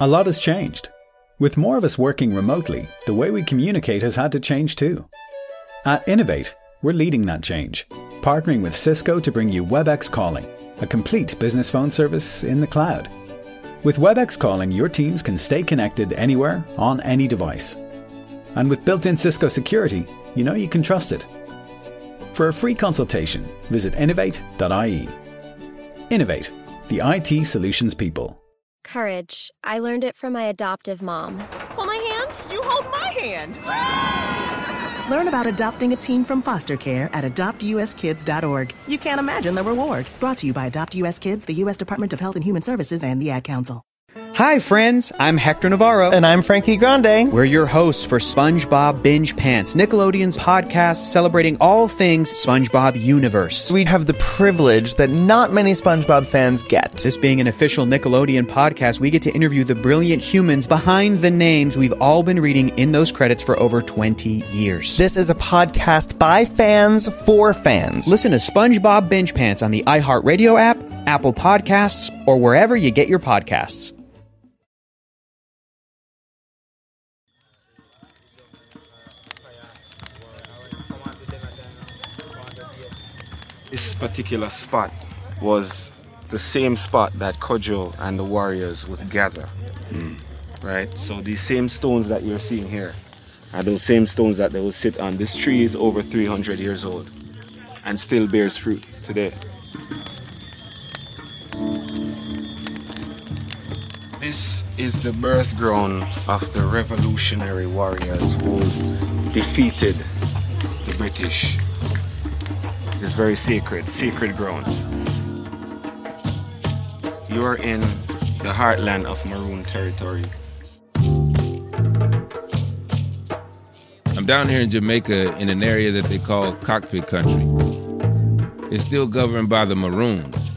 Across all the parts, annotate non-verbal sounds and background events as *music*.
A lot has changed. With more of us working remotely, the way we communicate has had to change too. At Innovate, we're leading that change, partnering with Cisco to bring you WebEx Calling, a complete business phone service in the cloud. With WebEx Calling, your teams can stay connected anywhere, on any device. And with built in Cisco security, you know you can trust it. For a free consultation, visit innovate.ie. Innovate, the IT solutions people. Courage. I learned it from my adoptive mom. Hold my hand. You hold my hand. *gasps* Learn about adopting a teen from foster care at adoptuskids.org. You can't imagine the reward. Brought to you by Adopt US Kids, the U.S. Department of Health and Human Services, and the Ad Council. Hi, friends. I'm Hector Navarro. And I'm Frankie Grande. We're your hosts for SpongeBob Binge Pants, Nickelodeon's podcast celebrating all things SpongeBob universe. We have the privilege that not many SpongeBob fans get. This being an official Nickelodeon podcast, we get to interview the brilliant humans behind the names we've all been reading in those credits for over 20 years. This is a podcast by fans for fans. Listen to SpongeBob Binge Pants on the iHeartRadio app, Apple Podcasts, or wherever you get your podcasts. This particular spot was the same spot that Kojo and the warriors would gather. Hmm. Right? So these same stones that you're seeing here are those same stones that they will sit on. This tree is over 300 years old and still bears fruit today. This is the birth ground of the revolutionary warriors who defeated the British. Is very sacred, sacred grounds. You are in the heartland of Maroon territory. I'm down here in Jamaica in an area that they call cockpit country. It's still governed by the Maroons,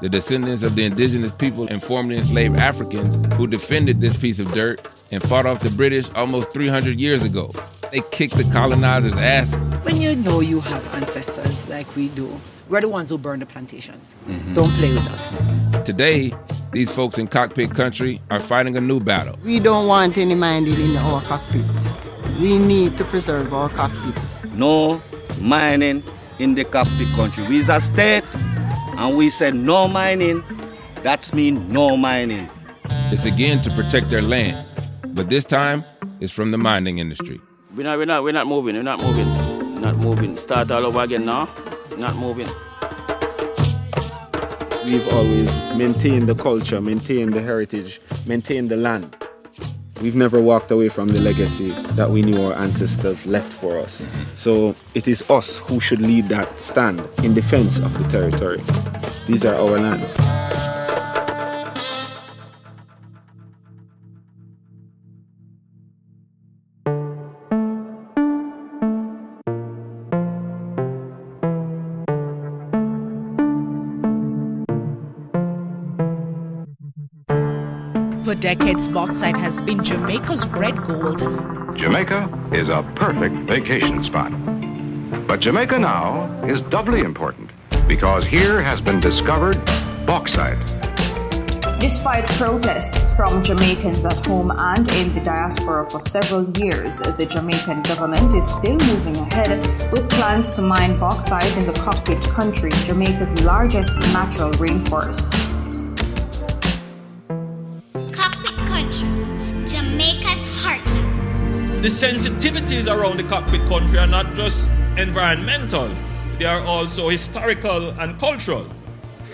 the descendants of the indigenous people and formerly enslaved Africans who defended this piece of dirt and fought off the British almost 300 years ago. They kicked the colonizers' asses. When you know you have ancestors like we do, we're the ones who burn the plantations. Mm-hmm. Don't play with us. Today, these folks in cockpit country are fighting a new battle. We don't want any mining in our cockpit. We need to preserve our cockpit. no mining in the cockpit country. We is a state and we said no mining. That means no mining. It's again to protect their land, but this time it's from the mining industry. We're not, we're not, we're not moving. We're not moving. Not moving. Start all over again now. Not moving. We've always maintained the culture, maintained the heritage, maintained the land. We've never walked away from the legacy that we knew our ancestors left for us. So it is us who should lead that stand in defense of the territory. These are our lands. For decades, bauxite has been Jamaica's red gold. Jamaica is a perfect vacation spot. But Jamaica now is doubly important because here has been discovered bauxite. Despite protests from Jamaicans at home and in the diaspora for several years, the Jamaican government is still moving ahead with plans to mine bauxite in the cockpit country, Jamaica's largest natural rainforest. The sensitivities around the cockpit country are not just environmental, they are also historical and cultural.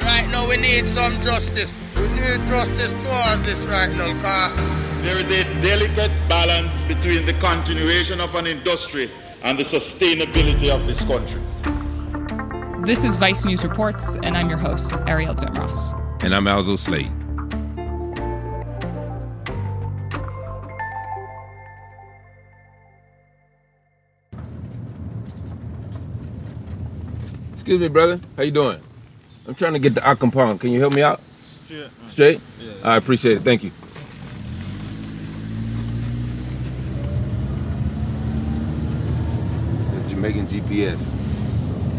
Right now, we need some justice. We need justice towards this right now, car. There is a delicate balance between the continuation of an industry and the sustainability of this country. This is Vice News Reports, and I'm your host, Arielle Duhaime-Ross. And I'm Alzo Slade. Excuse me, brother. How you doing? I'm trying to get the Accompong. Can you help me out? Straight. Straight? Yeah. I appreciate it. Thank you. It's Jamaican GPS.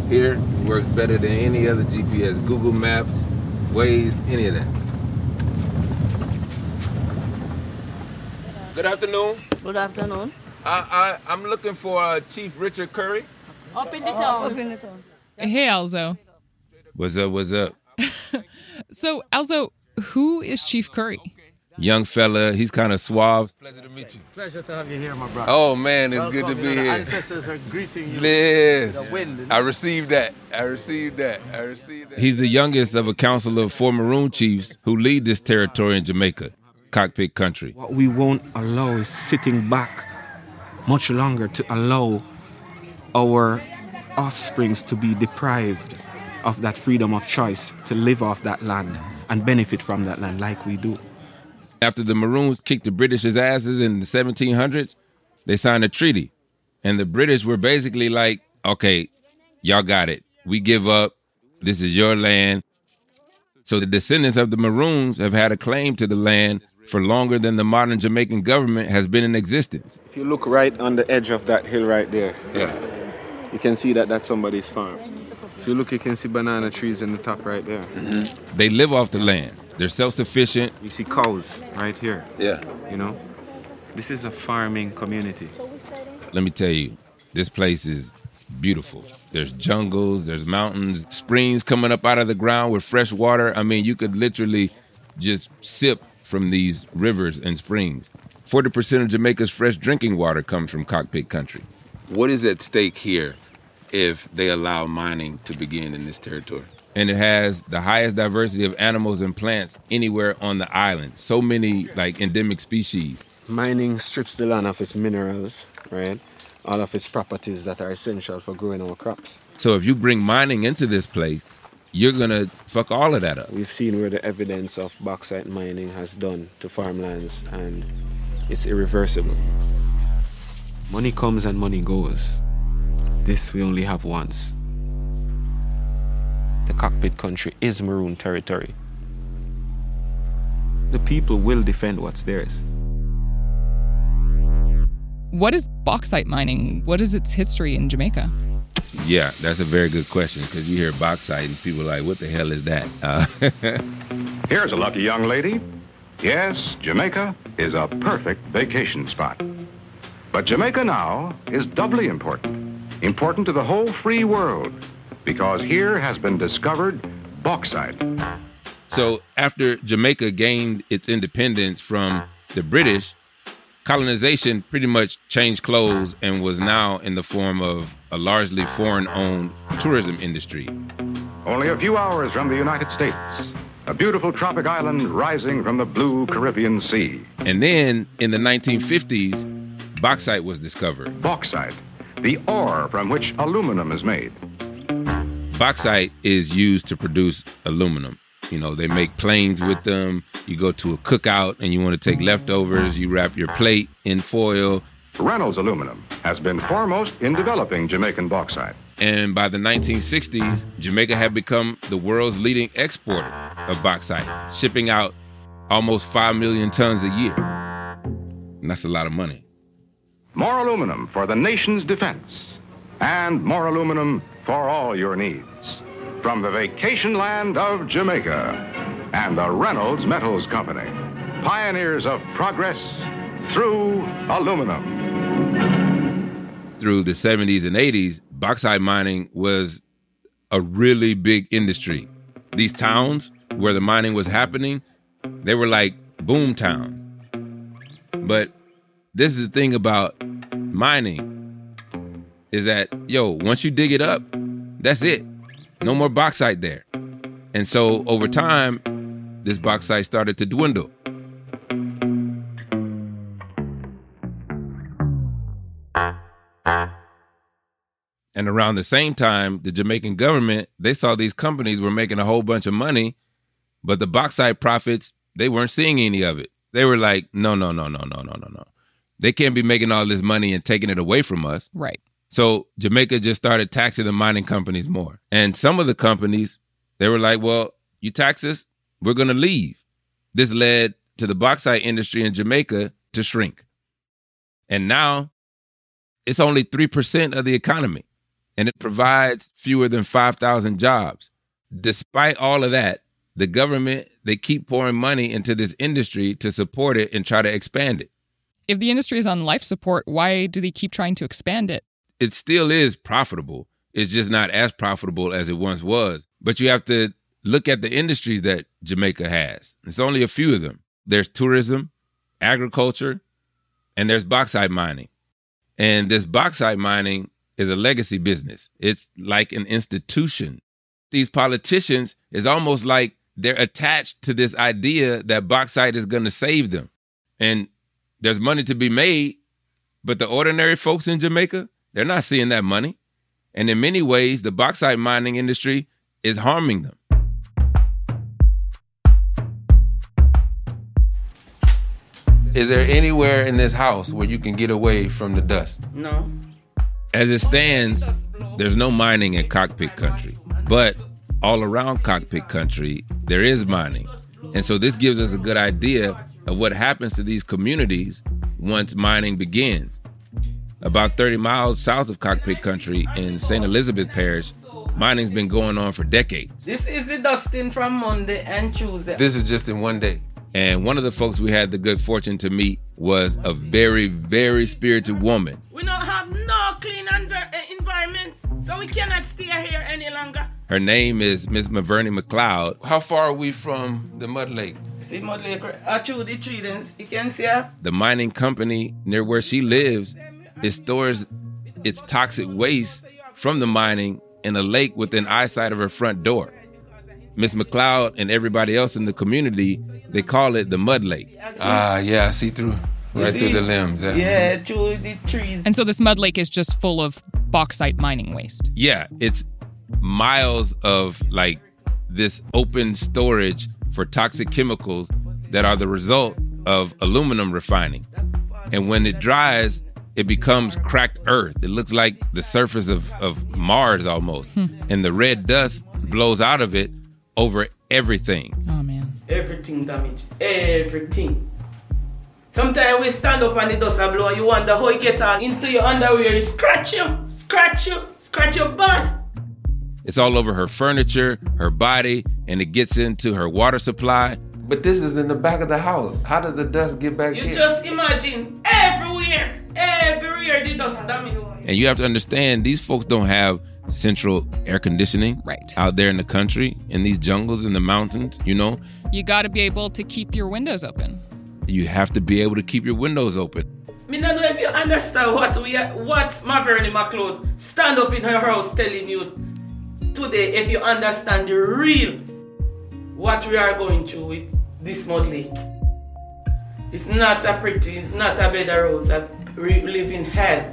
Here, it works better than any other GPS. Google Maps, Waze, any of that. Good afternoon. Good afternoon. I, I, I'm looking for uh, Chief Richard Curry. Up in the town. Up in the town. Hey, Alzo. What's up? What's up? *laughs* So, Alzo, who is Chief Curry? Young fella, he's kind of suave. Pleasure to meet you. Pleasure to have you here, my brother. Oh man, it's Welcome. good to You be know, the here. Ancestors are greeting you. Yes, The wind. I received that. I received that. I received that. He's the youngest of a council of four Maroon chiefs who lead this territory in Jamaica, cockpit country. What we won't allow is sitting back much longer to allow our offsprings to be deprived of that freedom of choice to live off that land and benefit from that land like we do. After the Maroons kicked the British's asses in the 1700s, they signed a treaty. And the British were basically like, okay, y'all got it. We give up. This is your land. So the descendants of the Maroons have had a claim to the land for longer than the modern Jamaican government has been in existence. If you look right on the edge of that hill right there, Yeah. You can see that that's somebody's farm. If you look, you can see banana trees in the top right there. Mm-hmm. They live off the land. They're self-sufficient. You see cows right here. Yeah. You know, this is a farming community. Let me tell you, this place is beautiful. There's jungles, there's mountains, springs coming up out of the ground with fresh water. I mean, you could literally just sip from these rivers and springs. 40% of Jamaica's fresh drinking water comes from cockpit country. What is at stake here if they allow mining to begin in this territory? And it has the highest diversity of animals and plants anywhere on the island. So many like endemic species. Mining strips the land of its minerals, right? All of its properties that are essential for growing our crops. So if you bring mining into this place, you're gonna fuck all of that up. We've seen where the evidence of bauxite mining has done to farmlands, and it's irreversible. Money comes and money goes. This we only have once. The cockpit country is maroon territory. The people will defend what's theirs. What is bauxite mining? What is its history in Jamaica? Yeah, that's a very good question because you hear bauxite and people are like, what the hell is that? Uh, *laughs* Here's a lucky young lady. Yes, Jamaica is a perfect vacation spot. But Jamaica now is doubly important. Important to the whole free world because here has been discovered bauxite. so after Jamaica gained its independence from the British, colonization pretty much changed clothes and was now in the form of a largely foreign owned tourism industry. Only a few hours from the United States. A beautiful tropic island rising from the blue Caribbean Sea. And then in the 1950s, bauxite was discovered. Bauxite, the ore from which aluminum is made. Bauxite is used to produce aluminum. You know, they make planes with them. You go to a cookout and you want to take leftovers, you wrap your plate in foil. Reynolds Aluminum has been foremost in developing Jamaican bauxite. And by the 1960s, Jamaica had become the world's leading exporter of bauxite, shipping out almost 5 million tons a year. And that's a lot of money. More aluminum for the nation's defense. And more aluminum for all your needs. From the vacation land of Jamaica and the Reynolds Metals Company. Pioneers of progress through aluminum. Through the 70s and 80s, bauxite mining was a really big industry. These towns where the mining was happening, they were like boom towns. But this is the thing about mining is that yo, once you dig it up, that's it. No more bauxite there. And so over time, this bauxite started to dwindle. And around the same time, the Jamaican government, they saw these companies were making a whole bunch of money But the bauxite profits, they weren't seeing any of it. They were like, no, no, no, no, no, no, no, no. They can't be making all this money and taking it away from us. Right. So Jamaica just started taxing the mining companies more. And some of the companies, they were like, well, you tax us, we're going to leave. This led to the bauxite industry in Jamaica to shrink. And now it's only 3% of the economy and it provides fewer than 5,000 jobs. Despite all of that, the government, they keep pouring money into this industry to support it and try to expand it. If the industry is on life support, why do they keep trying to expand it? It still is profitable. It's just not as profitable as it once was. But you have to look at the industries that Jamaica has. It's only a few of them. There's tourism, agriculture, and there's bauxite mining. And this bauxite mining is a legacy business. It's like an institution. These politicians is almost like they're attached to this idea that bauxite is going to save them. And there's money to be made, but the ordinary folks in Jamaica, they're not seeing that money. And in many ways, the bauxite mining industry is harming them. Is there anywhere in this house where you can get away from the dust? No. As it stands, there's no mining in cockpit country, but all around cockpit country, there is mining. And so this gives us a good idea of what happens to these communities once mining begins. About 30 miles south of cockpit country in St. Elizabeth Parish, mining's been going on for decades. This is the dusting from Monday and Tuesday. This is just in one day. And one of the folks we had the good fortune to meet was a very, very spirited woman. We don't have no clean env- eh, environment, so we cannot stay here any longer. Her name is Miss Mavernie McLeod. How far are we from the Mud Lake? See Mud Lake, uh, the tree, then you can see her. The mining company near where she lives, it stores its toxic waste from the mining in a lake within eyesight of her front door. Miss McLeod and everybody else in the community, they call it the Mud Lake. Ah, yeah, I see through, right see? through the limbs. Yeah. Yeah, through the trees. And so this mud lake is just full of bauxite mining waste. Yeah, it's miles of like this open storage for toxic chemicals that are the result of aluminum refining. And when it dries, it becomes cracked earth. It looks like the surface of, of Mars almost. Hmm. And the red dust blows out of it over everything. Oh man. Everything damaged. Everything. Sometimes we stand up and the dust a blow and you wonder how it get on into your underwear. It scratch you, scratch you, scratch your butt. It's all over her furniture, her body, and it gets into her water supply. But this is in the back of the house. How does the dust get back You here? You just imagine everywhere, everywhere the dust damage. And you have to understand these folks don't have central air conditioning right out there in the country in these jungles in the mountains you know You got to be able to keep your windows open. you have to be able to keep your windows open Me not know if you understand what we what Mavernie McLeod stand up in her house telling you today. If you understand the real what we are going through with this mud lake, it's not a pretty, it's not a bed of roses. a re- living hell.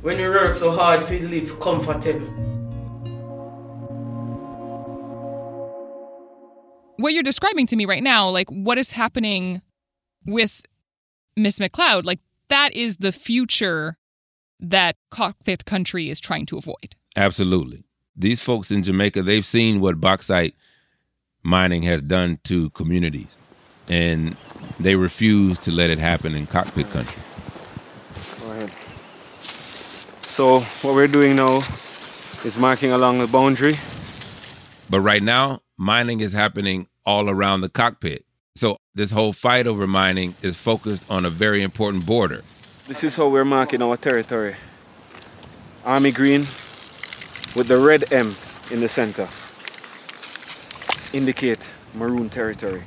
When you work so hard to live comfortable. What you're describing to me right now, like what is happening with Miss McLeod, like that is the future that cockpit country is trying to avoid. Absolutely these folks in jamaica they've seen what bauxite mining has done to communities and they refuse to let it happen in cockpit country Go ahead. So what we're doing now is marking along the boundary. But right now, mining is happening all around the cockpit. So this whole fight over mining is focused on a very important border. This is how we're marking our territory. Army green with the red M in the center. Indicate maroon territory.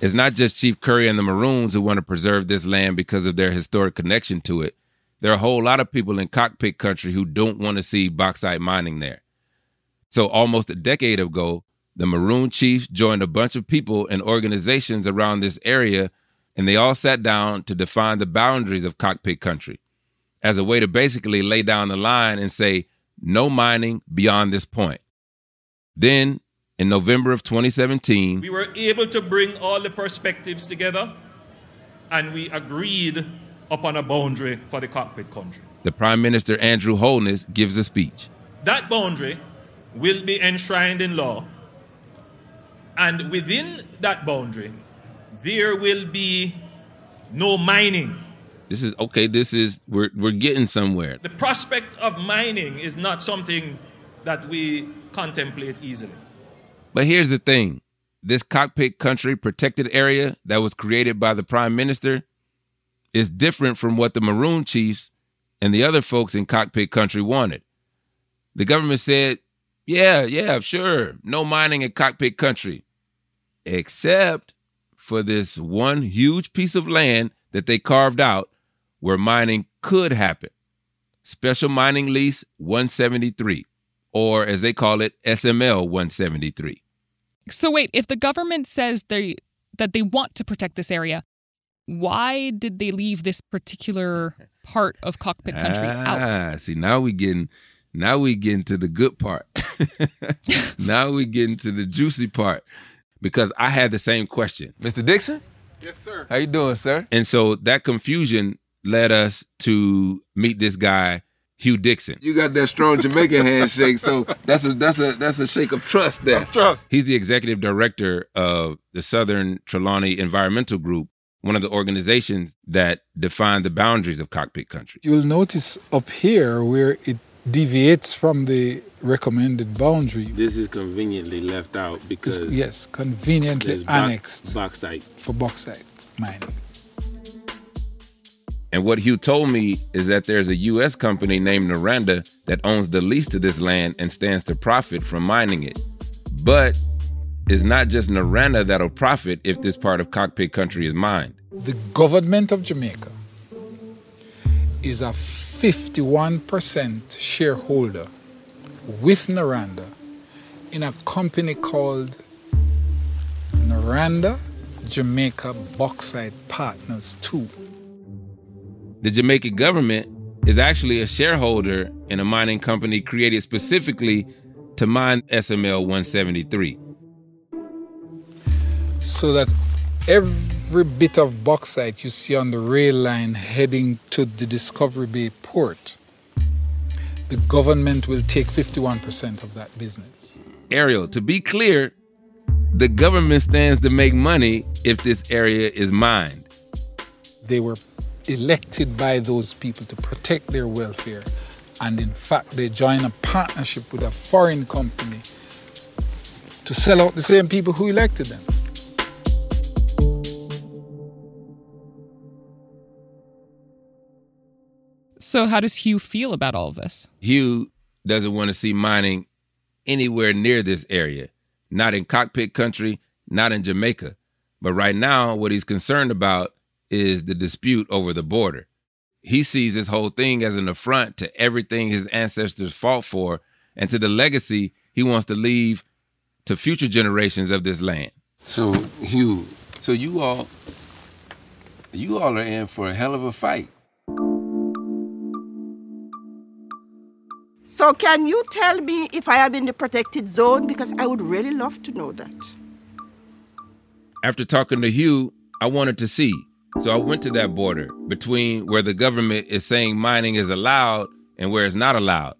It's not just Chief Curry and the Maroons who want to preserve this land because of their historic connection to it. There are a whole lot of people in cockpit country who don't want to see bauxite mining there. So almost a decade ago, the Maroon Chiefs joined a bunch of people and organizations around this area, and they all sat down to define the boundaries of cockpit country as a way to basically lay down the line and say, no mining beyond this point. Then in November of 2017, We were able to bring all the perspectives together and we agreed upon a boundary for the cockpit country. the Prime Minister Andrew Holness gives a speech. That boundary will be enshrined in law, and within that boundary, there will be no mining. This is okay, this is we're we're getting somewhere. The prospect of mining is not something that we contemplate easily. But here's the thing. This cockpit country protected area that was created by the prime minister is different from what the Maroon Chiefs and the other folks in cockpit country wanted. The government said, yeah, yeah, sure, no mining in cockpit country, except for this one huge piece of land that they carved out where mining could happen. Special Mining Lease 173, or as they call it, SML 173. So wait, if the government says they that they want to protect this area, why did they leave this particular *laughs* part of cockpit country out? Ah, see now we getting now we getting to the good part. *laughs* *laughs* now we getting to the juicy part because I had the same question. Mr. Dixon? Yes, sir. How you doing, sir? And so that confusion led us to meet this guy, Hugh Dixon. You got that strong Jamaican handshake, so that's a that's a that's a shake of trust there. trust. He's the executive director of the Southern Trelawny Environmental Group, one of the organizations that define the boundaries of cockpit country. You'll notice up here where it deviates from the recommended boundary. This is conveniently left out because It's- yes, conveniently annexed bauxite. for bauxite mining. And what Hugh told me is that there's a U.S. company named Noranda that owns the lease to this land and stands to profit from mining it. But it's not just Noranda that'll profit if this part of cockpit country is mined. The government of Jamaica is a 51% shareholder with Noranda in a company called Noranda Jamaica Bauxite Partners 2. The Jamaican government is actually a shareholder in a mining company created specifically to mine SML 173. So that every bit of bauxite you see on the rail line heading to the Discovery Bay port, the government will take 51% of that business. Arielle, to be clear, the government stands to make money if this area is mined. They were elected by those people to protect their welfare. And in fact, they join a partnership with a foreign company to sell out the same people who elected them. So how does Hugh feel about all of this? Hugh doesn't want to see mining anywhere near this area, not in cockpit country, not in Jamaica. But right now, what he's concerned about is the dispute over the border. He sees this whole thing as an affront to everything his ancestors fought for and to the legacy he wants to leave to future generations of this land. So Hugh, so you all you all are in for a hell of a fight. So, can you tell me if I am in the protected zone? Because I would really love to know that. After talking to Hugh, I wanted to see. So I went to that border between where the government is saying mining is allowed and where it's not allowed.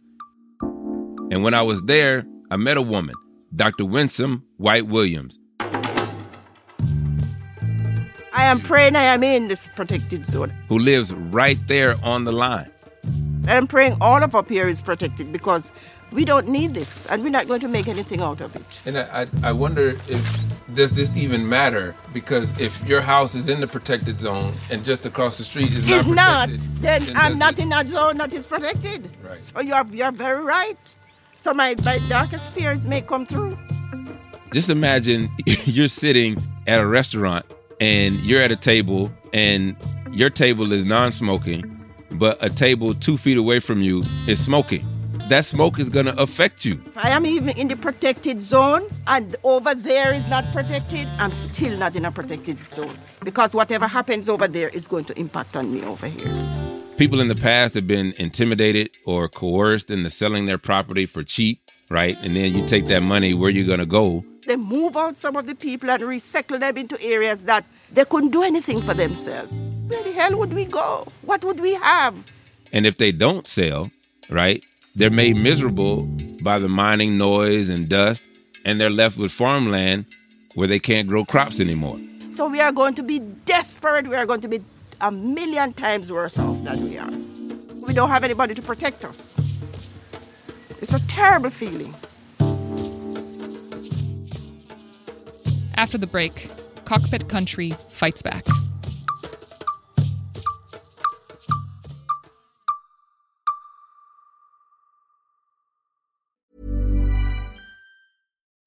And when I was there, I met a woman, Dr. Winsome White Williams. I am praying I am in this protected zone. who lives right there on the line. I'm praying all of up here is protected because we don't need this and we're not going to make anything out of it. And I, I I wonder if does this even matter? Because if your house is in the protected zone and just across the street is It's not not. Then then I'm not it- in that zone that is protected. Right. So you're you're very right. So my, my darkest fears may come true. Just imagine *laughs* you're sitting at a restaurant and you're at a table and your table is non-smoking, but a table two feet away from you is smoking. That smoke is gonna affect you. If I am even in the protected zone and over there is not protected, I'm still not in a protected zone because whatever happens over there is going to impact on me over here. People in the past have been intimidated or coerced into selling their property for cheap right? And then you take that money, where you gonna go? They move out some of the people and recycle them into areas that they couldn't do anything for themselves. Where the hell would we go? What would we have? And if they don't sell, right, they're made miserable by the mining noise and dust, and they're left with farmland where they can't grow crops anymore. So we are going to be desperate. We are going to be a million times worse off than we are. We don't have anybody to protect us. It's a terrible feeling. After the break, Cockpit Country fights back.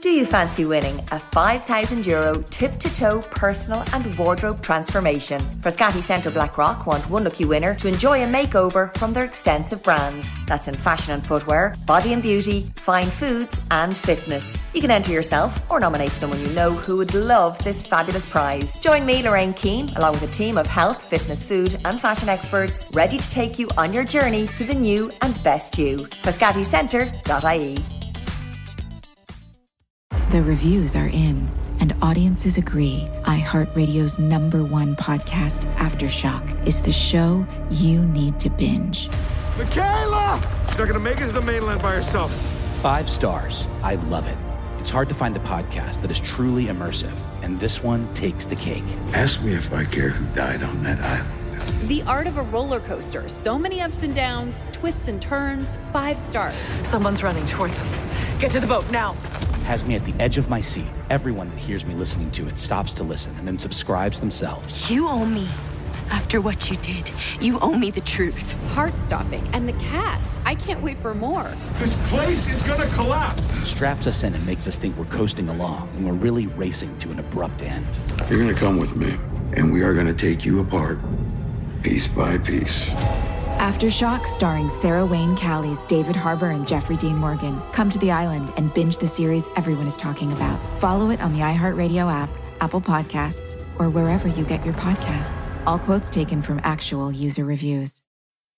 Do you fancy winning a 5,000 euro tip to toe personal and wardrobe transformation? Frascati Centre Blackrock want one lucky winner to enjoy a makeover from their extensive brands. That's in fashion and footwear, body and beauty, fine foods, and fitness. You can enter yourself or nominate someone you know who would love this fabulous prize. Join me, Lorraine Keane, along with a team of health, fitness, food, and fashion experts ready to take you on your journey to the new and best you. FrascatiCentre.ie. The reviews are in, and audiences agree. iHeartRadio's number one podcast, Aftershock, is the show you need to binge. Michaela! She's not gonna make it to the mainland by herself. Five stars. I love it. It's hard to find a podcast that is truly immersive, and this one takes the cake. Ask me if I care who died on that island. The art of a roller coaster. So many ups and downs, twists and turns. Five stars. Someone's running towards us. Get to the boat now. Has me at the edge of my seat. Everyone that hears me listening to it stops to listen and then subscribes themselves. You owe me. After what you did, you owe me the truth. Heart stopping. And the cast. I can't wait for more. This place is gonna collapse. Straps us in and makes us think we're coasting along when we're really racing to an abrupt end. You're gonna come with me, and we are gonna take you apart, piece by piece. Aftershock, starring Sarah Wayne Callies, David Harbour, and Jeffrey Dean Morgan. Come to the island and binge the series everyone is talking about. Follow it on the iHeartRadio app, Apple Podcasts, or wherever you get your podcasts. All quotes taken from actual user reviews.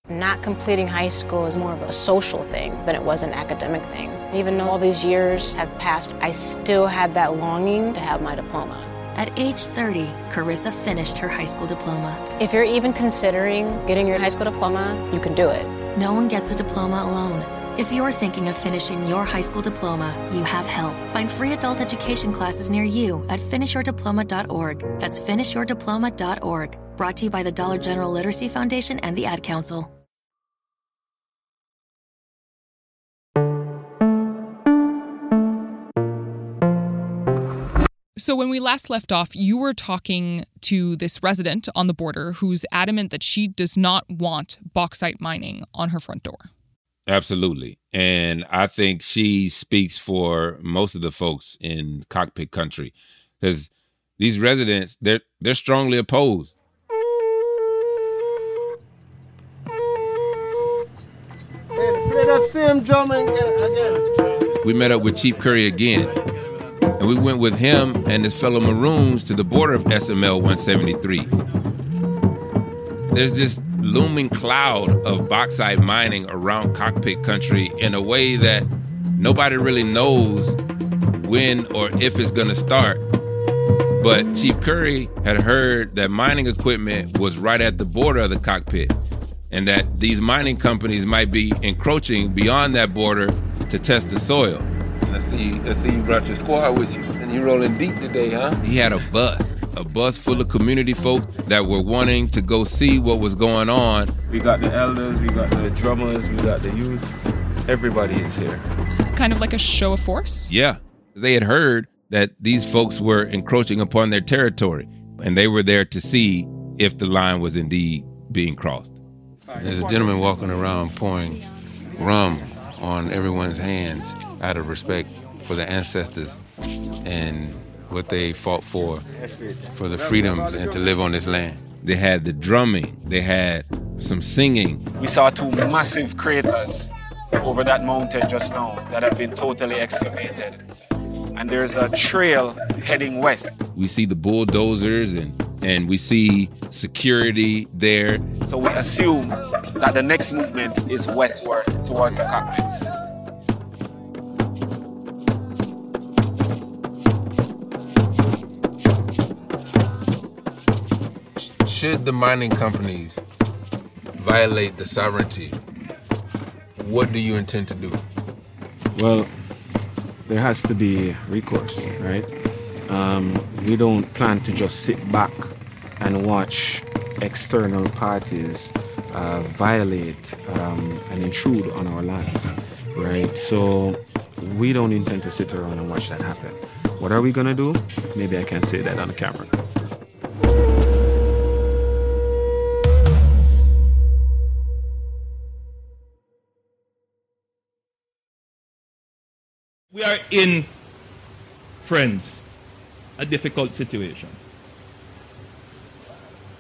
Not completing high school is more of a social thing than it was an academic thing. Even though all these years have passed, I still had that longing to have my diploma. At age 30, Carissa finished her high school diploma. If you're even considering getting your high school diploma, you can do it. No one gets a diploma alone. If you're thinking of finishing your high school diploma, you have help. Find free adult education classes near you at finishyourdiploma.org. That's finishyourdiploma.org. Brought to you by the Dollar General Literacy Foundation and the Ad Council. So, when we last left off, you were talking to this resident on the border who's adamant that she does not want bauxite mining on her front door. Absolutely. And I think she speaks for most of the folks in cockpit country because these residents, they're, they're strongly opposed. Play that same drum again. We met up with Chief Curry again, and we went with him and his fellow Maroons to the border of SML 173. There's this looming cloud of bauxite mining around cockpit country in a way that nobody really knows when or if it's going to start. But Chief Curry had heard that mining equipment was right at the border of the cockpit and that these mining companies might be encroaching beyond that border to test the soil. I see, I see you brought your squad with you, and you're rolling deep today, huh? He had a bus, a bus full of community folk that were wanting to go see what was going on. We got the elders, we got the drummers, we got the youth. Everybody is here. Kind of like a show of force? Yeah. They had heard that these folks were encroaching upon their territory, and they were there to see if the line was indeed being crossed. There's a gentleman walking around pouring rum on everyone's hands out of respect for the ancestors and what they fought for, for the freedoms and to live on this land. They had the drumming, they had some singing. We saw two massive craters over that mountain just now that have been totally excavated. And there's a trail heading west. We see the bulldozers and and we see security there. So we assume that the next movement is westward towards the cockpits. Should the mining companies violate the sovereignty, what do you intend to do? Well, there has to be recourse, right? Um, we don't plan to just sit back and watch external parties uh, violate um, and intrude on our lands, right? So we don't intend to sit around and watch that happen. What are we gonna do? Maybe I can say that on camera. Are in, friends, a difficult situation.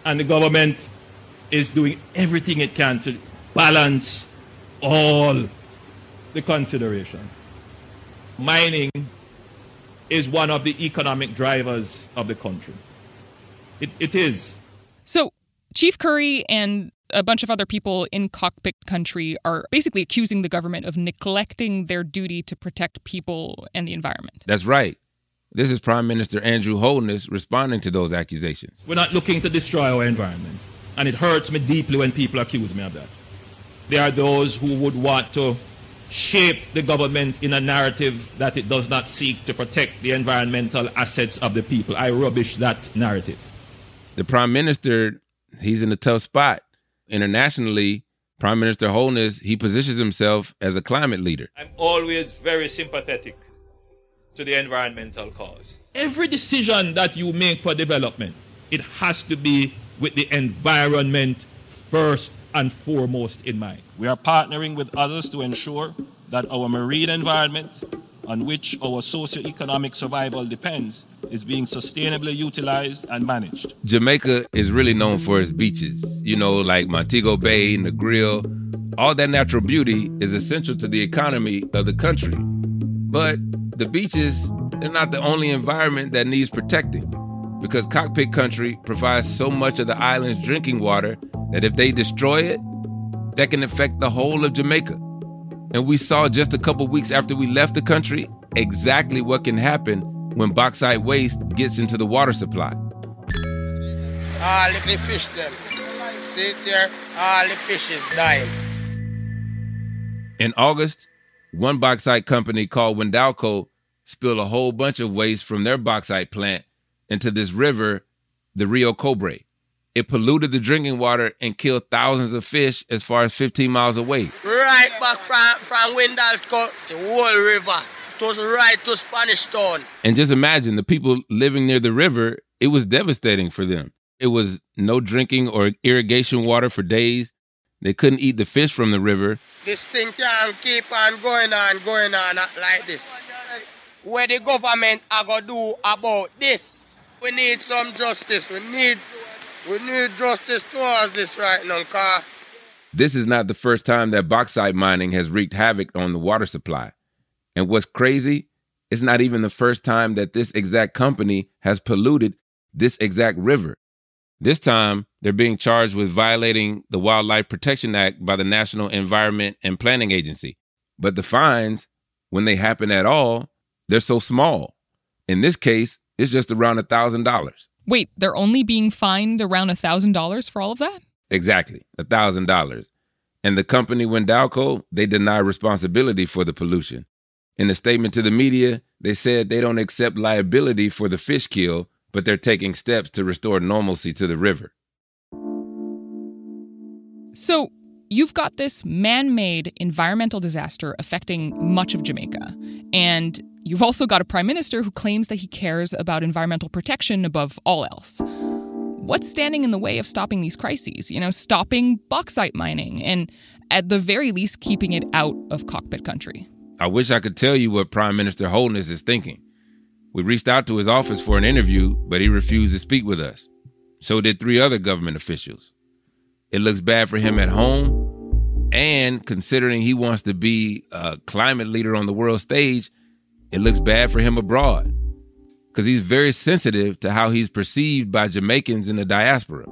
And the government is doing everything it can to balance all the considerations. Mining is one of the economic drivers of the country. It, it is. So, Chief Curry and a bunch of other people in cockpit country are basically accusing the government of neglecting their duty to protect people and the environment. That's right. This is Prime Minister Andrew Holness responding to those accusations. We're not looking to destroy our environment. And it hurts me deeply when people accuse me of that. There are those who would want to shape the government in a narrative that it does not seek to protect the environmental assets of the people. I rubbish that narrative. The Prime Minister, he's in a tough spot. Internationally, Prime Minister Holness, he positions himself as a climate leader. I'm always very sympathetic to the environmental cause. Every decision that you make for development, it has to be with the environment first and foremost in mind. We are partnering with others to ensure that our marine environment, on which our socio-economic survival depends, is being sustainably utilized and managed. Jamaica is really known for its beaches, you know, like Montego Bay, and Negril. All that natural beauty is essential to the economy of the country. But the beaches, they're not the only environment that needs protecting because cockpit country provides so much of the island's drinking water that if they destroy it, that can affect the whole of Jamaica. And we saw just a couple weeks after we left the country exactly what can happen when bauxite waste gets into the water supply. Ah, all the fish them. See there, ah, all the fish is dying. In August, one bauxite company called Windalco spilled a whole bunch of waste from their bauxite plant into this river, the Rio Cobre. It polluted the drinking water and killed thousands of fish as far as 15 miles away. Right back from, from Windalco to whole river. It was right to Spanish Town. And just imagine the people living near the river, it was devastating for them. It was no drinking or irrigation water for days. They couldn't eat the fish from the river. This thing can't keep on going on, going on like this. Where the government are going to do about this? We need some justice. We need we need justice towards this right now, car. This is not the first time that bauxite mining has wreaked havoc on the water supply. And what's crazy, it's not even the first time that this exact company has polluted this exact river. This time, they're being charged with violating the Wildlife Protection Act by the National Environment and Planning Agency. But the fines, when they happen at all, they're so small. In this case, it's just around a $1,000. Wait, they're only being fined around a $1,000 for all of that? Exactly, a $1,000. And the company Windalco, they deny responsibility for the pollution. In a statement to the media, they said they don't accept liability for the fish kill, but they're taking steps to restore normalcy to the river. So, you've got this man made environmental disaster affecting much of Jamaica. And you've also got a prime minister who claims that he cares about environmental protection above all else. What's standing in the way of stopping these crises? You know, stopping bauxite mining and, at the very least, keeping it out of cockpit country. I wish I could tell you what Prime Minister Holness is thinking. We reached out to his office for an interview, but he refused to speak with us. So did three other government officials. It looks bad for him at home. And considering he wants to be a climate leader on the world stage, it looks bad for him abroad. Because he's very sensitive to how he's perceived by Jamaicans in the diaspora.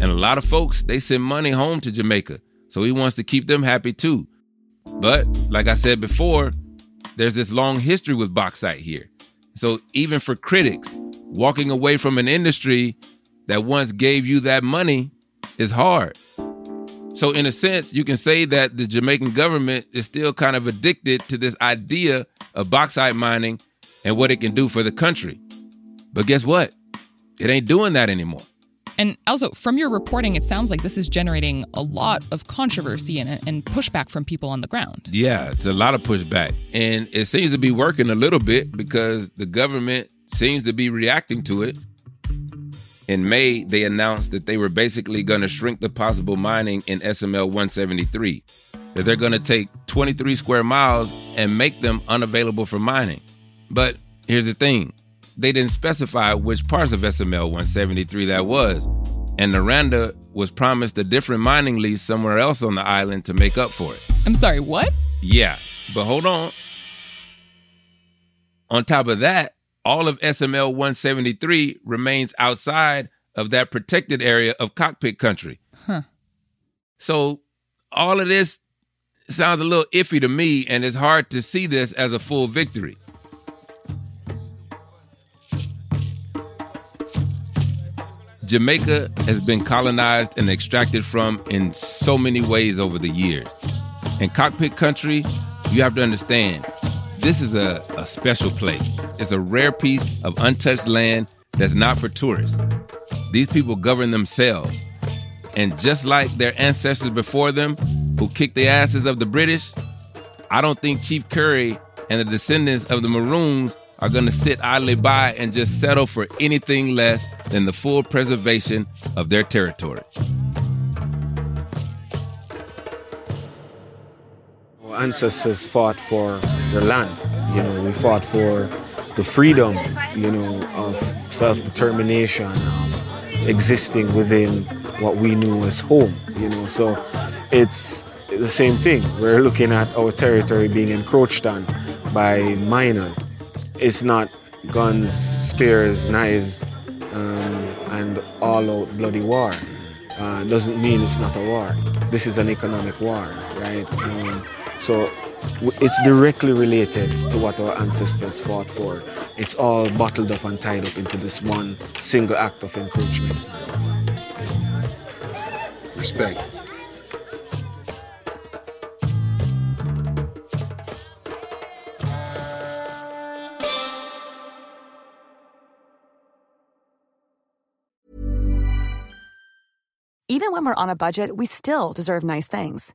And a lot of folks, they send money home to Jamaica. So he wants to keep them happy too. But like I said before, there's this long history with bauxite here. So even for critics, walking away from an industry that once gave you that money is hard. So, in a sense, you can say that the Jamaican government is still kind of addicted to this idea of bauxite mining and what it can do for the country. But guess what? It ain't doing that anymore. And also, from your reporting, it sounds like this is generating a lot of controversy and, and pushback from people on the ground. Yeah, it's a lot of pushback. And it seems to be working a little bit because the government seems to be reacting to it in May, they announced that they were basically going to shrink the possible mining in SML 173, that they're going to take 23 square miles and make them unavailable for mining. But here's the thing they didn't specify which parts of SML 173 that was, and Noranda was promised a different mining lease somewhere else on the island to make up for it. I'm sorry, what? Yeah, but hold on. On top of that, all of SML 173 remains outside of that protected area of cockpit country. Huh. So all of this sounds a little iffy to me, and it's hard to see this as a full victory. Jamaica has been colonized and extracted from in so many ways over the years. In cockpit country, you have to understand this is a, a special place. It's a rare piece of untouched land that's not for tourists. These people govern themselves. And just like their ancestors before them, who kicked the asses of the British, I don't think Chief Curry and the descendants of the Maroons are going to sit idly by and just settle for anything less than the full preservation of their territory. Ancestors fought for the land. You know, we fought for the freedom, you know, of self-determination, of existing within what we knew as home. You know, so it's the same thing. We're looking at our territory being encroached on by miners. It's not guns, spears, knives, um, and all-out bloody war. Uh, doesn't mean it's not a war. This is an economic war, right? Um, so it's directly related to what our ancestors fought for. It's all bottled up and tied up into this one single act of encroachment. Respect. Even when we're on a budget, we still deserve nice things.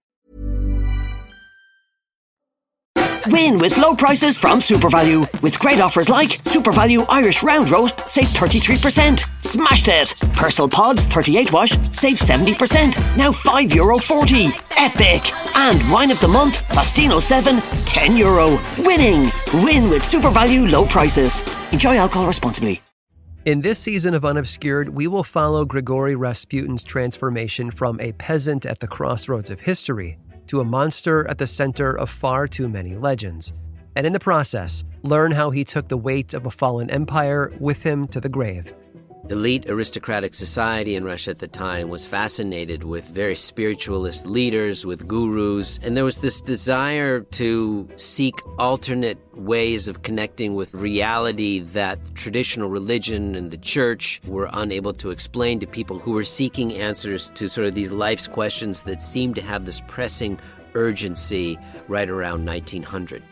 Win with low prices from SuperValu. With great offers like SuperValu Irish Round Roast, save 33%. Smashed it! Personal Pods 38 wash, save 70%. Now €5.40. Epic! And Wine of the Month, Fastino 7, €10. Euro. Winning! Win with SuperValu low prices. Enjoy alcohol responsibly. In this season of Unobscured, we will follow Grigory Rasputin's transformation from a peasant at the crossroads of history to a monster at the center of far too many legends. And in the process, learn how he took the weight of a fallen empire with him to the grave elite aristocratic society in Russia at the time was fascinated with very spiritualist leaders, with gurus, and there was this desire to seek alternate ways of connecting with reality that traditional religion and the church were unable to explain to people who were seeking answers to sort of these life's questions that seemed to have this pressing urgency right around 1900.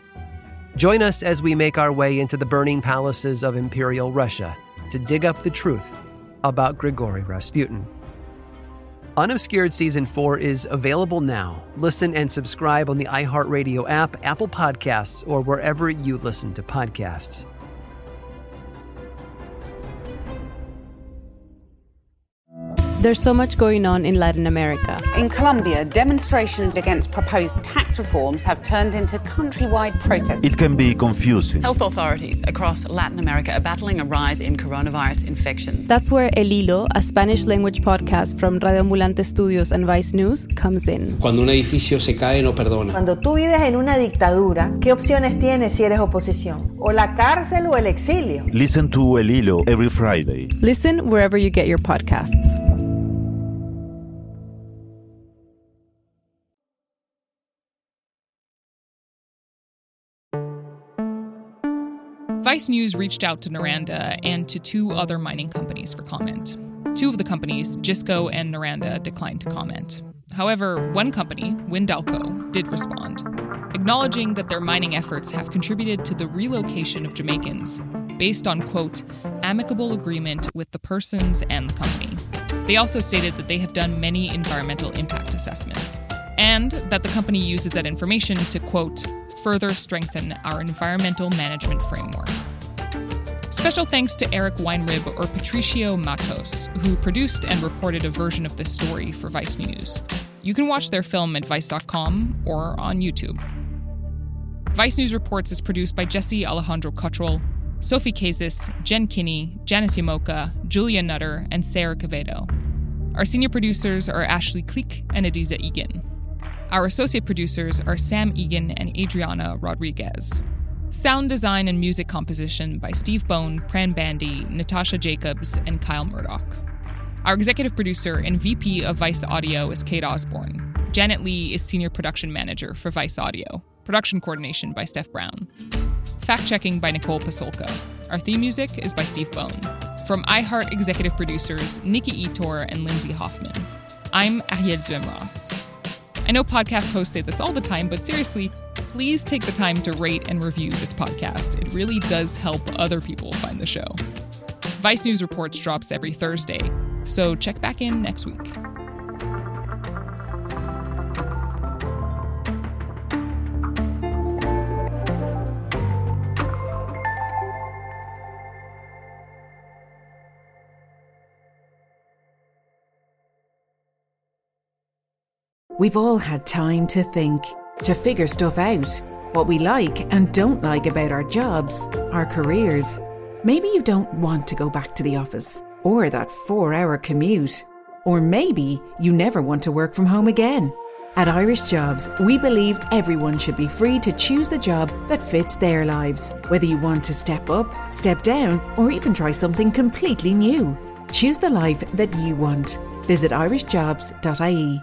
Join us as we make our way into the burning palaces of Imperial Russia to dig up the truth about Grigory Rasputin. Unobscured Season 4 is available now. Listen and subscribe on the iHeartRadio app, Apple Podcasts, or wherever you listen to podcasts. There's so much going on in Latin America. In Colombia, demonstrations against proposed tax reforms have turned into countrywide protests. It can be confusing. Health authorities across Latin America are battling a rise in coronavirus infections. That's where El Hilo, a Spanish language podcast from Radio Ambulante Studios and Vice News, comes in. Cuando un edificio se cae, no perdona. Cuando tú vives en una dictadura, ¿qué opciones tienes si eres oposición? ¿O la cárcel o el exilio? Listen to El Hilo every Friday. Listen wherever you get your podcasts. Vice News reached out to Noranda and to two other mining companies for comment. Two of the companies, JISCO and Noranda, declined to comment. However, one company, Windalco, did respond, acknowledging that their mining efforts have contributed to the relocation of Jamaicans based on, quote, amicable agreement with the persons and the company. They also stated that they have done many environmental impact assessments and that the company uses that information to, quote, further strengthen our environmental management framework. Special thanks to Eric Weinrib or Patricio Matos, who produced and reported a version of this story for Vice News. You can watch their film at vice.com or on YouTube. Vice News Reports is produced by Jesse Alejandro Cottrell, Sophie Kazis, Jen Kinney, Janice Llamoca, Julia Nutter, and Sarah Quevedo. Our senior producers are Ashley Cleek and Adizah Eghan. Our associate producers are Sam Egan and Adriana Rodriguez. Sound design and music composition by Steve Bone, Pran Bandy, Natasha Jacobs, and Kyle Murdoch. Our executive producer and VP of Vice Audio is Kate Osborne. Janet Lee is Senior Production Manager for Vice Audio. Production coordination by Steph Brown. Fact checking by Nicole Pasulka. Our theme music is by Steve Bone. From iHeart executive producers Nikki Ettore and Lindsay Hoffman. I'm Arielle Duhaime-Ross. I know podcast hosts say this all the time, but seriously, please take the time to rate and review this podcast. It really does help other people find the show. Vice News Reports drops every Thursday, so check back in next week. We've all had time to think, to figure stuff out, what we like and don't like about our jobs, our careers. Maybe you don't want to go back to the office or that four hour commute. Or maybe you never want to work from home again. At Irish Jobs, we believe everyone should be free to choose the job that fits their lives, whether you want to step up, step down, or even try something completely new. Choose the life that you want. Visit irishjobs.ie.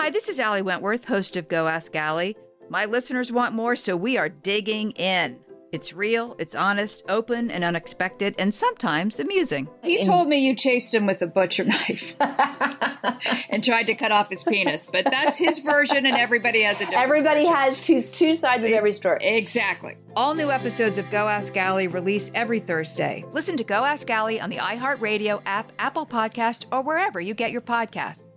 Hi, this is Allie Wentworth, host of Go Ask Allie. My listeners want more, so we are digging in. It's real, it's honest, open, and unexpected, and sometimes amusing. He told me you chased him with a butcher *laughs* knife *laughs* and tried to cut off his penis, but that's his version, and everybody has a different. Everybody has two, two sides of every story. Exactly. All new episodes of Go Ask Allie release every Thursday. Listen to Go Ask Allie on the iHeartRadio app, Apple Podcast, or wherever you get your podcasts.